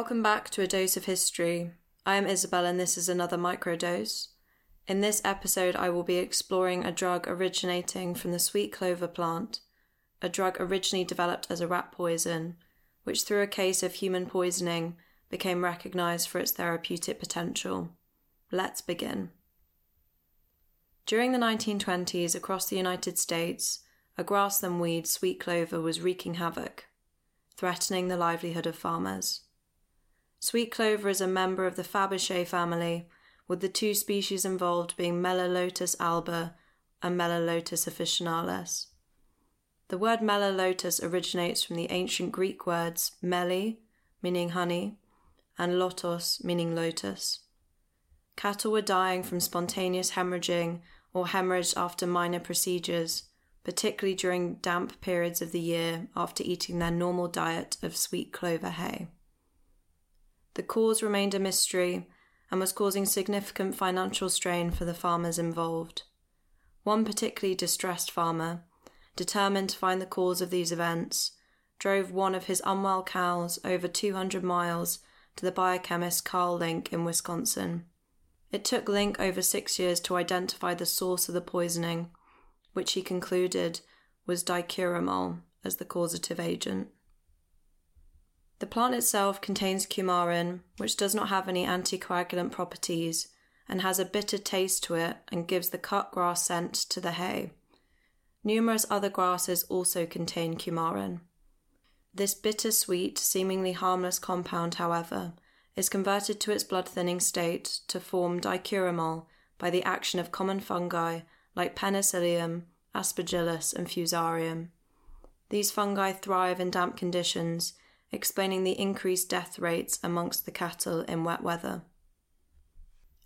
Welcome back to A Dose of History. I am Isobel and this is another microdose. In this episode, I will be exploring a drug originating from the sweet clover plant, a drug originally developed as a rat poison, which through a case of human poisoning became recognized for its therapeutic potential. Let's begin. During the 1920s, across the United States, a grassland weed, sweet clover, was wreaking havoc, threatening the livelihood of farmers. Sweet clover is a member of the Fabaceae family, with the two species involved being Melilotus alba and Melilotus officinalis. The word Melilotus originates from the ancient Greek words meli, meaning honey, and lotos, meaning lotus. Cattle were dying from spontaneous hemorrhaging or hemorrhage after minor procedures, particularly during damp periods of the year after eating their normal diet of sweet clover hay. The cause remained a mystery and was causing significant financial strain for the farmers involved. One particularly distressed farmer, determined to find the cause of these events, drove one of his unwell cows over 200 miles to the biochemist Karl Link in Wisconsin. It took Link over six years to identify the source of the poisoning, which he concluded was dicoumarol as the causative agent. The plant itself contains coumarin, which does not have any anticoagulant properties and has a bitter taste to it and gives the cut grass scent to the hay. Numerous other grasses also contain coumarin. This bitter-sweet, seemingly harmless compound, however, is converted to its blood thinning state to form dicoumarol by the action of common fungi like Penicillium, Aspergillus, and Fusarium. These fungi thrive in damp conditions explaining the increased death rates amongst the cattle in wet weather.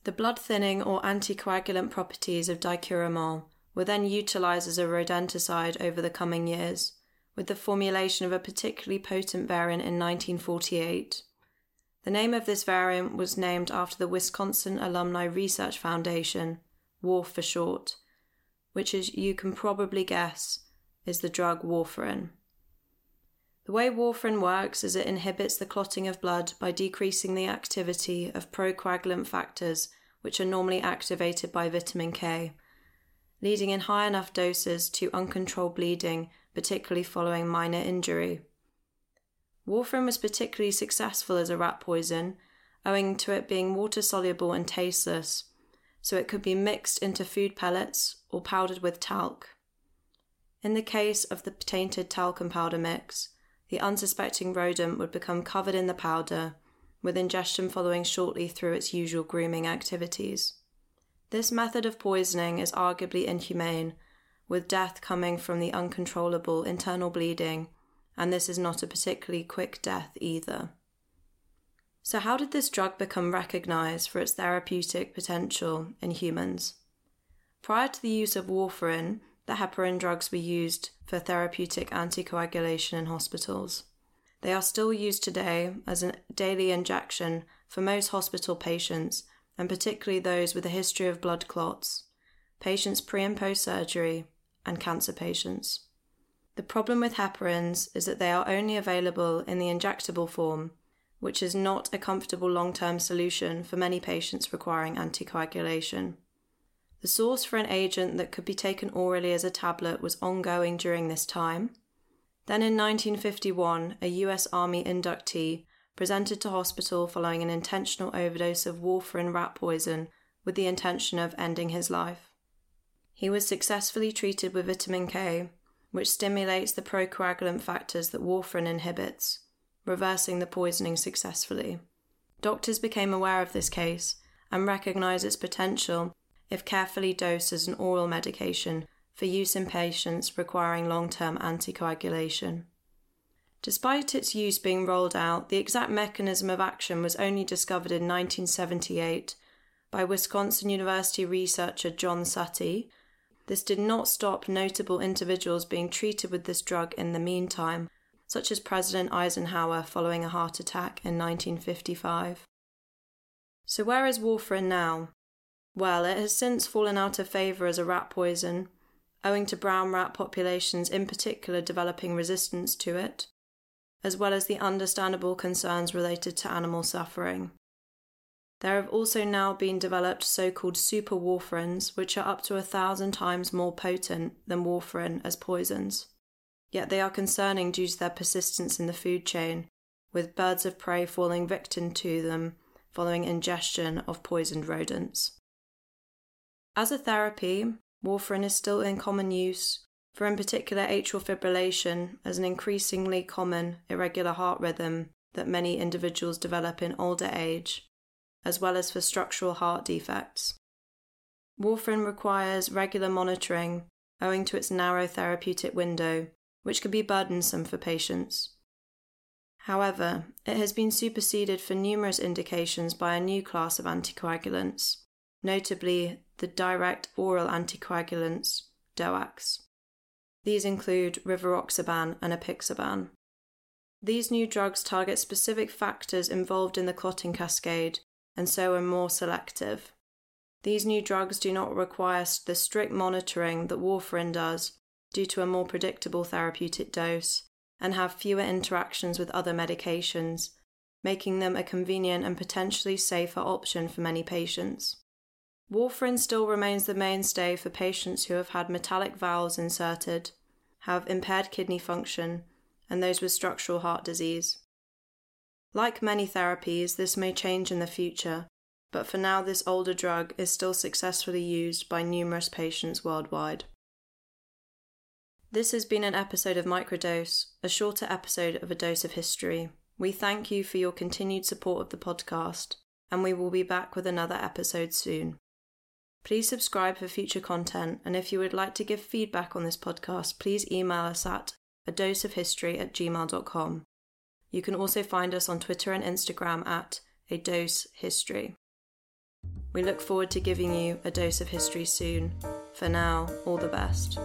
The blood thinning or anticoagulant properties of dicoumarol were then utilized as a rodenticide over the coming years, with the formulation of a particularly potent variant in 1948. The name of this variant was named after the Wisconsin Alumni Research Foundation, WARF for short, which, as you can probably guess, is the drug warfarin. Way warfarin works is it inhibits the clotting of blood by decreasing the activity of procoagulant factors, which are normally activated by vitamin K, leading in high enough doses to uncontrolled bleeding, particularly following minor injury. Warfarin was particularly successful as a rat poison, owing to it being water soluble and tasteless, so it could be mixed into food pellets or powdered with talc. In the case of the tainted talcum powder mix, the unsuspecting rodent would become covered in the powder, with ingestion following shortly through its usual grooming activities. This method of poisoning is arguably inhumane, with death coming from the uncontrollable internal bleeding, and this is not a particularly quick death either. So, how did this drug become recognized for its therapeutic potential in humans? Prior to the use of warfarin, the heparin drugs were used for therapeutic anticoagulation in hospitals. They are still used today as a daily injection for most hospital patients, and particularly those with a history of blood clots, patients pre and post surgery, and cancer patients. The problem with heparins is that they are only available in the injectable form, which is not a comfortable long term solution for many patients requiring anticoagulation. The source for an agent that could be taken orally as a tablet was ongoing during this time. Then in 1951, a US Army inductee presented to hospital following an intentional overdose of warfarin rat poison with the intention of ending his life. He was successfully treated with vitamin K, which stimulates the procoagulant factors that warfarin inhibits, reversing the poisoning successfully. Doctors became aware of this case and recognized its potential if carefully dosed as an oral medication for use in patients requiring long term anticoagulation. Despite its use being rolled out, the exact mechanism of action was only discovered in 1978 by Wisconsin University researcher John Suttie. This did not stop notable individuals being treated with this drug in the meantime, such as President Eisenhower following a heart attack in 1955. So, where is warfarin now? Well, it has since fallen out of favour as a rat poison, owing to brown rat populations in particular developing resistance to it, as well as the understandable concerns related to animal suffering. There have also now been developed so called super warfarins, which are up to a thousand times more potent than warfarin as poisons. Yet they are concerning due to their persistence in the food chain, with birds of prey falling victim to them following ingestion of poisoned rodents. As a therapy, warfarin is still in common use for, in particular, atrial fibrillation as an increasingly common irregular heart rhythm that many individuals develop in older age as well as for structural heart defects. Warfarin requires regular monitoring owing to its narrow therapeutic window, which can be burdensome for patients. However, it has been superseded for numerous indications by a new class of anticoagulants, notably the direct oral anticoagulants, DOACs. These include rivaroxaban and apixaban. These new drugs target specific factors involved in the clotting cascade and so are more selective. These new drugs do not require the strict monitoring that warfarin does due to a more predictable therapeutic dose and have fewer interactions with other medications, making them a convenient and potentially safer option for many patients. Warfarin still remains the mainstay for patients who have had metallic valves inserted, have impaired kidney function, and those with structural heart disease. Like many therapies, this may change in the future, but for now, this older drug is still successfully used by numerous patients worldwide. This has been an episode of Microdose, a shorter episode of A Dose of History. We thank you for your continued support of the podcast, and we will be back with another episode soon. Please subscribe for future content, and if you would like to give feedback on this podcast, please email us at a dose of history at gmail.com. You can also find us on Twitter and Instagram at A Dose History. We look forward to giving you a dose of history soon. For now, all the best.